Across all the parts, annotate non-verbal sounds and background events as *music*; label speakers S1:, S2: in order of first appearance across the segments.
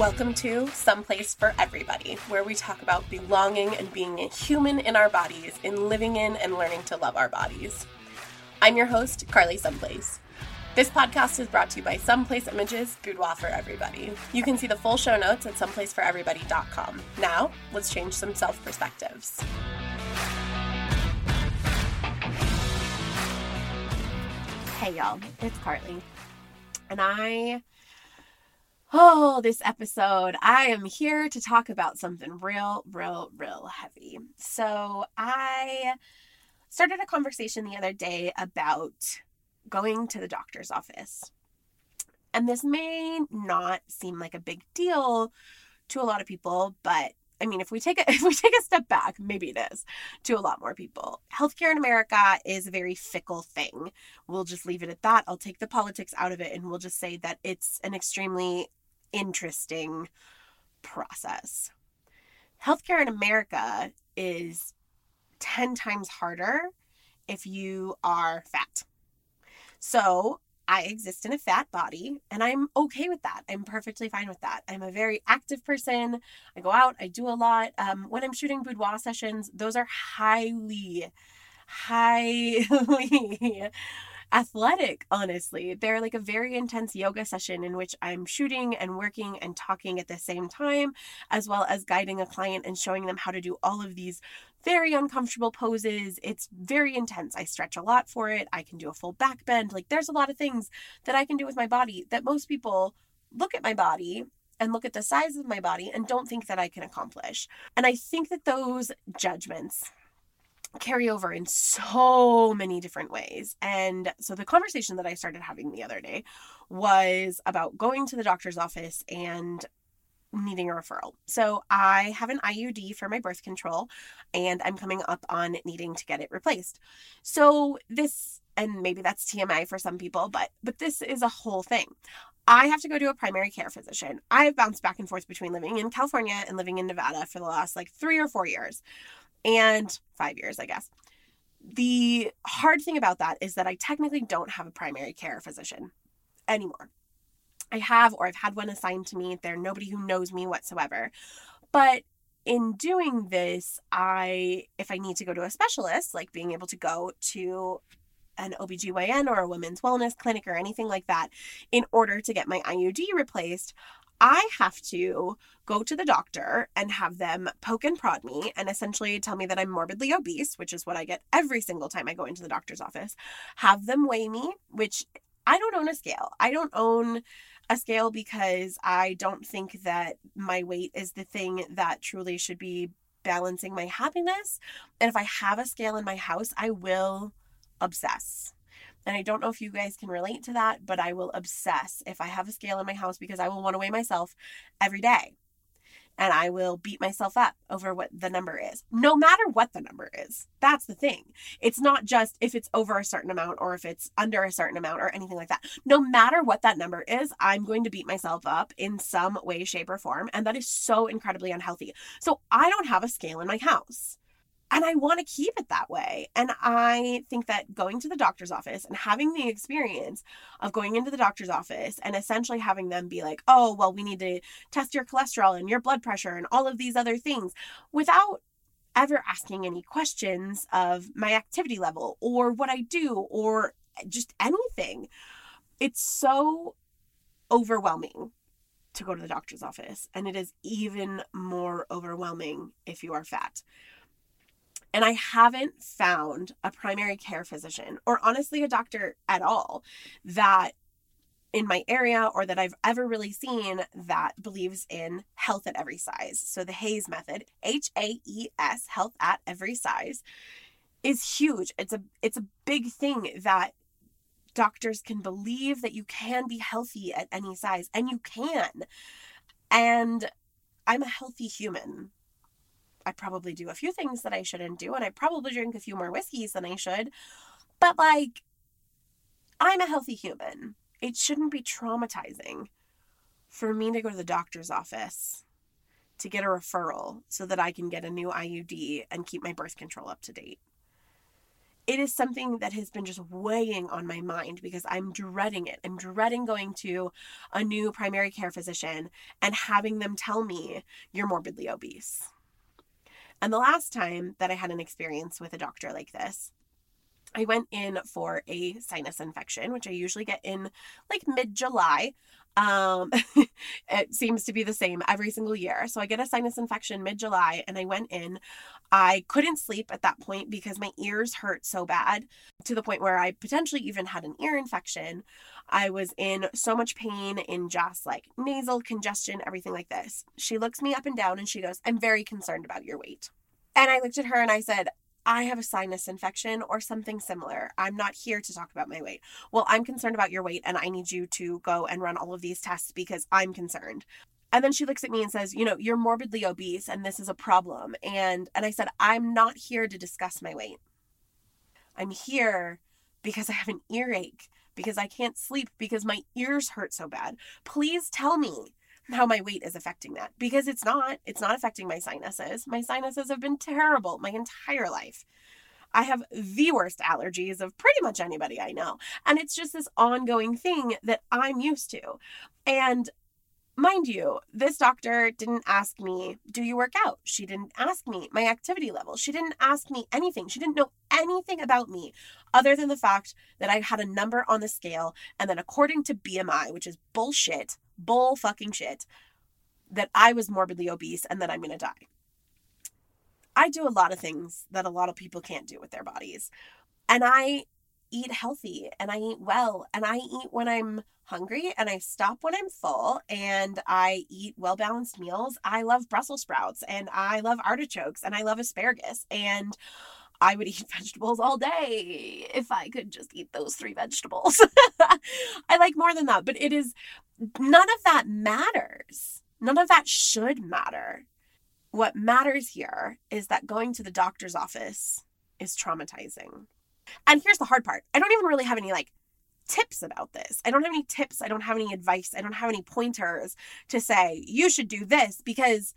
S1: Welcome to Someplace for Everybody, where we talk about belonging and being a human in our bodies, in living in and learning to love our bodies. I'm your host, Carly Someplace. This podcast is brought to you by Someplace Images Boudoir for Everybody. You can see the full show notes at someplaceforeverybody.com. Now, let's change some self perspectives. Hey, y'all, it's Carly. And I Oh, this episode, I am here to talk about something real, real, real heavy. So, I started a conversation the other day about going to the doctor's office. And this may not seem like a big deal to a lot of people, but I mean, if we take a *laughs* if we take a step back, maybe it is to a lot more people. Healthcare in America is a very fickle thing. We'll just leave it at that. I'll take the politics out of it and we'll just say that it's an extremely interesting process. Healthcare in America is 10 times harder if you are fat. So, I exist in a fat body and I'm okay with that. I'm perfectly fine with that. I'm a very active person. I go out, I do a lot. Um, when I'm shooting boudoir sessions, those are highly, highly athletic, honestly. They're like a very intense yoga session in which I'm shooting and working and talking at the same time, as well as guiding a client and showing them how to do all of these very uncomfortable poses. It's very intense. I stretch a lot for it. I can do a full back bend. Like, there's a lot of things that I can do with my body that most people look at my body and look at the size of my body and don't think that I can accomplish. And I think that those judgments carry over in so many different ways. And so the conversation that I started having the other day was about going to the doctor's office and needing a referral. So I have an IUD for my birth control and I'm coming up on needing to get it replaced. So this and maybe that's TMI for some people, but but this is a whole thing. I have to go to a primary care physician. I've bounced back and forth between living in California and living in Nevada for the last like 3 or 4 years and five years, I guess. The hard thing about that is that I technically don't have a primary care physician anymore. I have, or I've had one assigned to me. They're nobody who knows me whatsoever. But in doing this, I, if I need to go to a specialist, like being able to go to an OBGYN or a women's wellness clinic or anything like that, in order to get my IUD replaced, I have to go to the doctor and have them poke and prod me and essentially tell me that I'm morbidly obese, which is what I get every single time I go into the doctor's office. Have them weigh me, which I don't own a scale. I don't own a scale because I don't think that my weight is the thing that truly should be balancing my happiness. And if I have a scale in my house, I will obsess. And I don't know if you guys can relate to that, but I will obsess if I have a scale in my house because I will want to weigh myself every day. And I will beat myself up over what the number is, no matter what the number is. That's the thing. It's not just if it's over a certain amount or if it's under a certain amount or anything like that. No matter what that number is, I'm going to beat myself up in some way, shape, or form. And that is so incredibly unhealthy. So I don't have a scale in my house. And I want to keep it that way. And I think that going to the doctor's office and having the experience of going into the doctor's office and essentially having them be like, oh, well, we need to test your cholesterol and your blood pressure and all of these other things without ever asking any questions of my activity level or what I do or just anything. It's so overwhelming to go to the doctor's office. And it is even more overwhelming if you are fat. And I haven't found a primary care physician or honestly a doctor at all that in my area or that I've ever really seen that believes in health at every size. So the HAES method, H A E S, health at every size is huge. It's a it's a big thing that doctors can believe that you can be healthy at any size and you can. And I'm a healthy human. I probably do a few things that I shouldn't do, and I probably drink a few more whiskeys than I should. But like, I'm a healthy human. It shouldn't be traumatizing for me to go to the doctor's office to get a referral so that I can get a new IUD and keep my birth control up to date. it is something that has been just weighing on my mind because I'm dreading it. I'm dreading going to a new primary care physician and having them tell me you're morbidly obese. And the last time that I had an experience with a doctor like this, I went in for a sinus infection, which I usually get in like mid July. Um, *laughs* it seems to be the same every single year. So I get a sinus infection mid July and I went in. I couldn't sleep at that point because my ears hurt so bad to the point where I potentially even had an ear infection. I was in so much pain in just like nasal congestion, everything like this. She looks me up and down and she goes, I'm very concerned about your weight. And I looked at her and I said, I have a sinus infection or something similar. I'm not here to talk about my weight. Well, I'm concerned about your weight and I need you to go and run all of these tests because I'm concerned. And then she looks at me and says, "You know, you're morbidly obese and this is a problem." And and I said, "I'm not here to discuss my weight. I'm here because I have an earache, because I can't sleep, because my ears hurt so bad. Please tell me how my weight is affecting that because it's not. It's not affecting my sinuses. My sinuses have been terrible my entire life. I have the worst allergies of pretty much anybody I know. And it's just this ongoing thing that I'm used to. And mind you, this doctor didn't ask me, Do you work out? She didn't ask me my activity level. She didn't ask me anything. She didn't know anything about me other than the fact that I had a number on the scale. And then, according to BMI, which is bullshit, bull fucking shit that I was morbidly obese and that I'm going to die. I do a lot of things that a lot of people can't do with their bodies. And I eat healthy and I eat well and I eat when I'm hungry and I stop when I'm full and I eat well balanced meals. I love Brussels sprouts and I love artichokes and I love asparagus and I would eat *laughs* vegetables all day if I could just eat those three vegetables. *laughs* I like more than that, but it is none of that matters. None of that should matter. What matters here is that going to the doctor's office is traumatizing. And here's the hard part I don't even really have any like tips about this. I don't have any tips. I don't have any advice. I don't have any pointers to say, you should do this because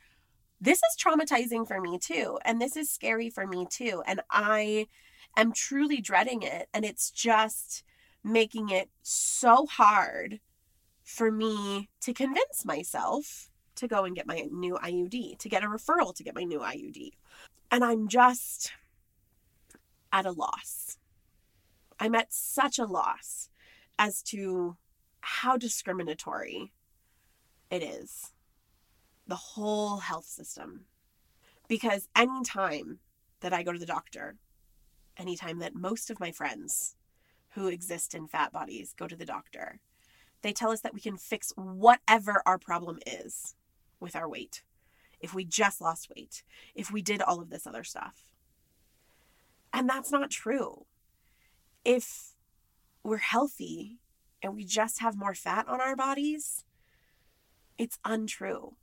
S1: this is traumatizing for me too. And this is scary for me too. And I am truly dreading it. And it's just making it so hard for me to convince myself to go and get my new IUD, to get a referral to get my new IUD. And I'm just at a loss. I'm at such a loss as to how discriminatory it is the whole health system. Because anytime that I go to the doctor, anytime that most of my friends who exist in fat bodies go to the doctor, they tell us that we can fix whatever our problem is with our weight. If we just lost weight, if we did all of this other stuff. And that's not true. If we're healthy and we just have more fat on our bodies, it's untrue.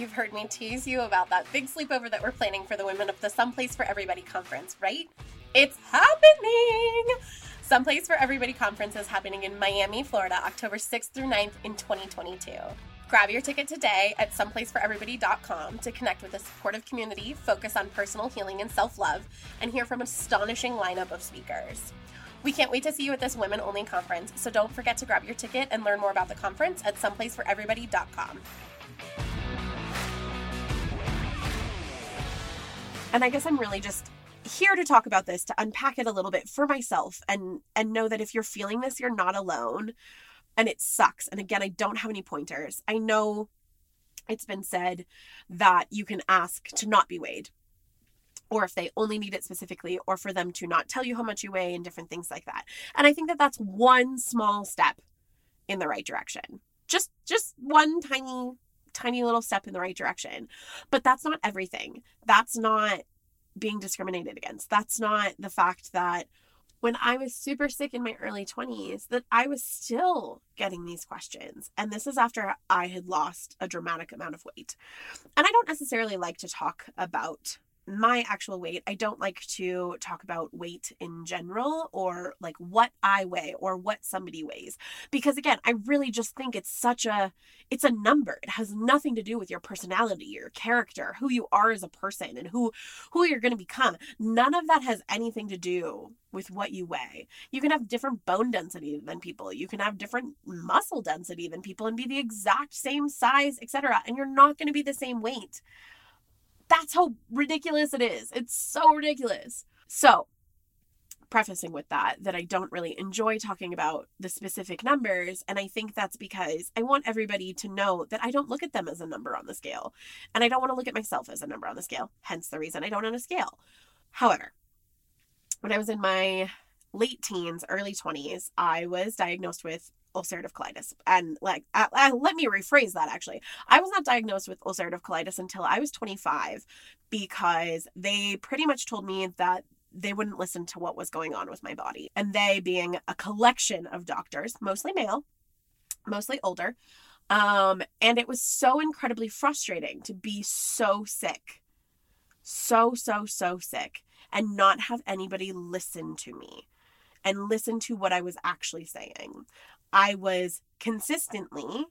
S1: You've heard me tease you about that big sleepover that we're planning for the Women of the Someplace for Everybody conference, right? It's happening! Someplace for Everybody conference is happening in Miami, Florida, October 6th through 9th in 2022. Grab your ticket today at someplaceforeverybody.com to connect with a supportive community, focus on personal healing and self love, and hear from an astonishing lineup of speakers. We can't wait to see you at this women only conference, so don't forget to grab your ticket and learn more about the conference at someplaceforeverybody.com. And I guess I'm really just here to talk about this to unpack it a little bit for myself and and know that if you're feeling this you're not alone and it sucks. And again, I don't have any pointers. I know it's been said that you can ask to not be weighed or if they only need it specifically or for them to not tell you how much you weigh and different things like that. And I think that that's one small step in the right direction. Just just one tiny tiny little step in the right direction. But that's not everything. That's not being discriminated against. That's not the fact that when I was super sick in my early 20s that I was still getting these questions. And this is after I had lost a dramatic amount of weight. And I don't necessarily like to talk about my actual weight. I don't like to talk about weight in general or like what I weigh or what somebody weighs because again, I really just think it's such a it's a number. It has nothing to do with your personality, your character, who you are as a person and who who you're going to become. None of that has anything to do with what you weigh. You can have different bone density than people. You can have different muscle density than people and be the exact same size, etc. and you're not going to be the same weight. That's how ridiculous it is. It's so ridiculous. So, prefacing with that that I don't really enjoy talking about the specific numbers and I think that's because I want everybody to know that I don't look at them as a number on the scale and I don't want to look at myself as a number on the scale hence the reason I don't on a scale. However, when I was in my late teens, early 20s, I was diagnosed with ulcerative colitis. And like, uh, uh, let me rephrase that actually. I was not diagnosed with ulcerative colitis until I was 25 because they pretty much told me that they wouldn't listen to what was going on with my body. And they being a collection of doctors, mostly male, mostly older. Um, and it was so incredibly frustrating to be so sick. So, so, so sick and not have anybody listen to me and listen to what I was actually saying. I was consistently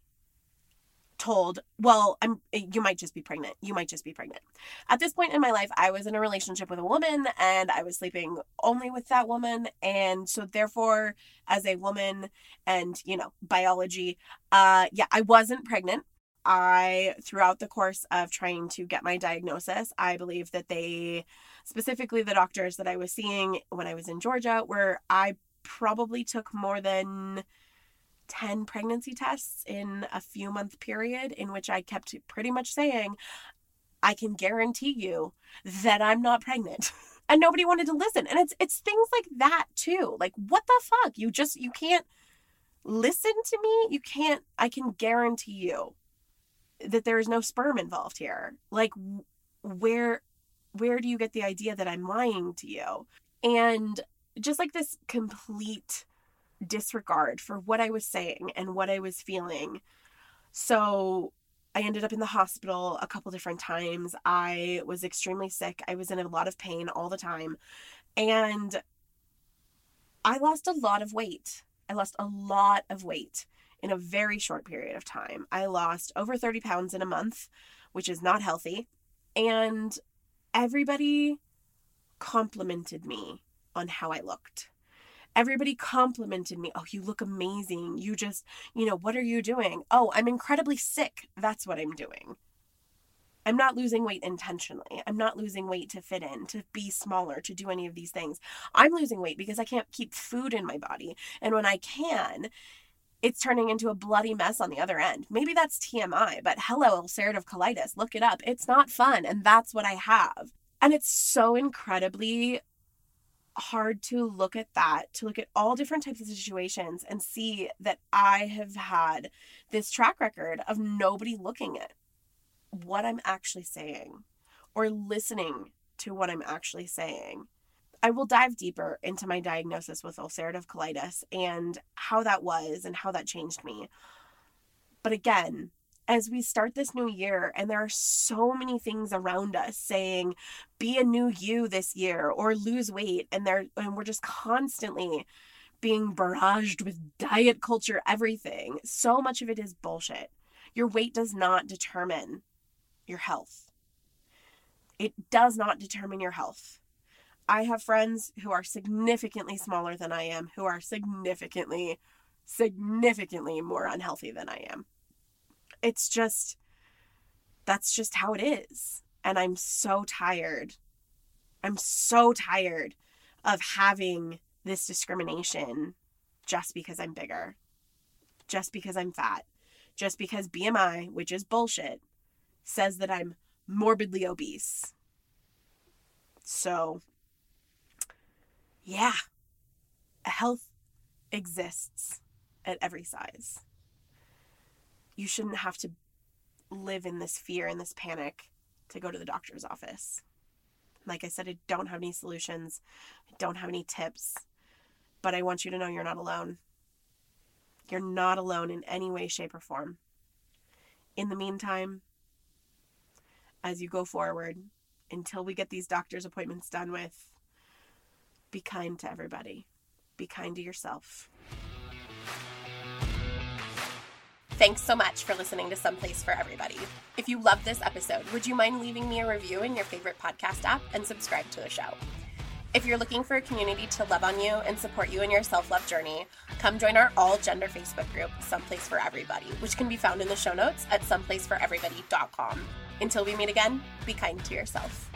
S1: told, well, I'm you might just be pregnant. You might just be pregnant. At this point in my life, I was in a relationship with a woman and I was sleeping only with that woman and so therefore as a woman and, you know, biology, uh yeah, I wasn't pregnant. I throughout the course of trying to get my diagnosis, I believe that they specifically the doctors that I was seeing when I was in Georgia where I probably took more than 10 pregnancy tests in a few month period in which I kept pretty much saying, I can guarantee you that I'm not pregnant. *laughs* and nobody wanted to listen. And it's it's things like that too. Like what the fuck? You just you can't listen to me. You can't I can guarantee you that there is no sperm involved here. Like where where do you get the idea that I'm lying to you? And just like this complete disregard for what I was saying and what I was feeling. So I ended up in the hospital a couple different times. I was extremely sick. I was in a lot of pain all the time. And I lost a lot of weight. I lost a lot of weight in a very short period of time. I lost over 30 pounds in a month, which is not healthy. And everybody complimented me on how I looked everybody complimented me. Oh, you look amazing. You just, you know, what are you doing? Oh, I'm incredibly sick. That's what I'm doing. I'm not losing weight intentionally. I'm not losing weight to fit in, to be smaller, to do any of these things. I'm losing weight because I can't keep food in my body. And when I can, it's turning into a bloody mess on the other end. Maybe that's TMI, but hello, ulcerative colitis. Look it up. It's not fun. And that's what I have. And it's so incredibly hard to look at that, to look at all different types of situations and see that I have had this track record of nobody looking at what I'm actually saying or listening to what I'm actually saying. I will dive deeper into my diagnosis with ulcerative colitis and how that was and how that changed me. But again, as we start this new year and there are so many things around us saying be a new you this year or lose weight and there and we're just constantly being barraged with diet culture everything so much of it is bullshit. Your weight does not determine your health. It does not determine your health i have friends who are significantly smaller than i am who are significantly significantly more unhealthy than i am it's just that's just how it is. And I'm so tired. I'm so tired of having this discrimination just because I'm bigger, just because I'm fat, just because BMI, which is bullshit, says that I'm morbidly obese. So, yeah, health exists at every size you shouldn't have to live in this fear and this panic to go to the doctor's office. Like I said, I don't have any solutions, I don't have any tips, but I want you to know you're not alone. You're not alone in any way, shape, or form. In the meantime, as you go forward, until we get these doctor's appointments done with, be kind to everybody. Be kind to yourself. Thanks so much for listening to Someplace for Everybody. If you loved this episode, would you mind leaving me a review in your favorite podcast app and subscribe to the show? If you're looking for a community to love on you and support you in your self love journey, come join our all gender Facebook group, Someplace for Everybody, which can be found in the show notes at someplaceforeverybody.com. Until we meet again, be kind to yourself.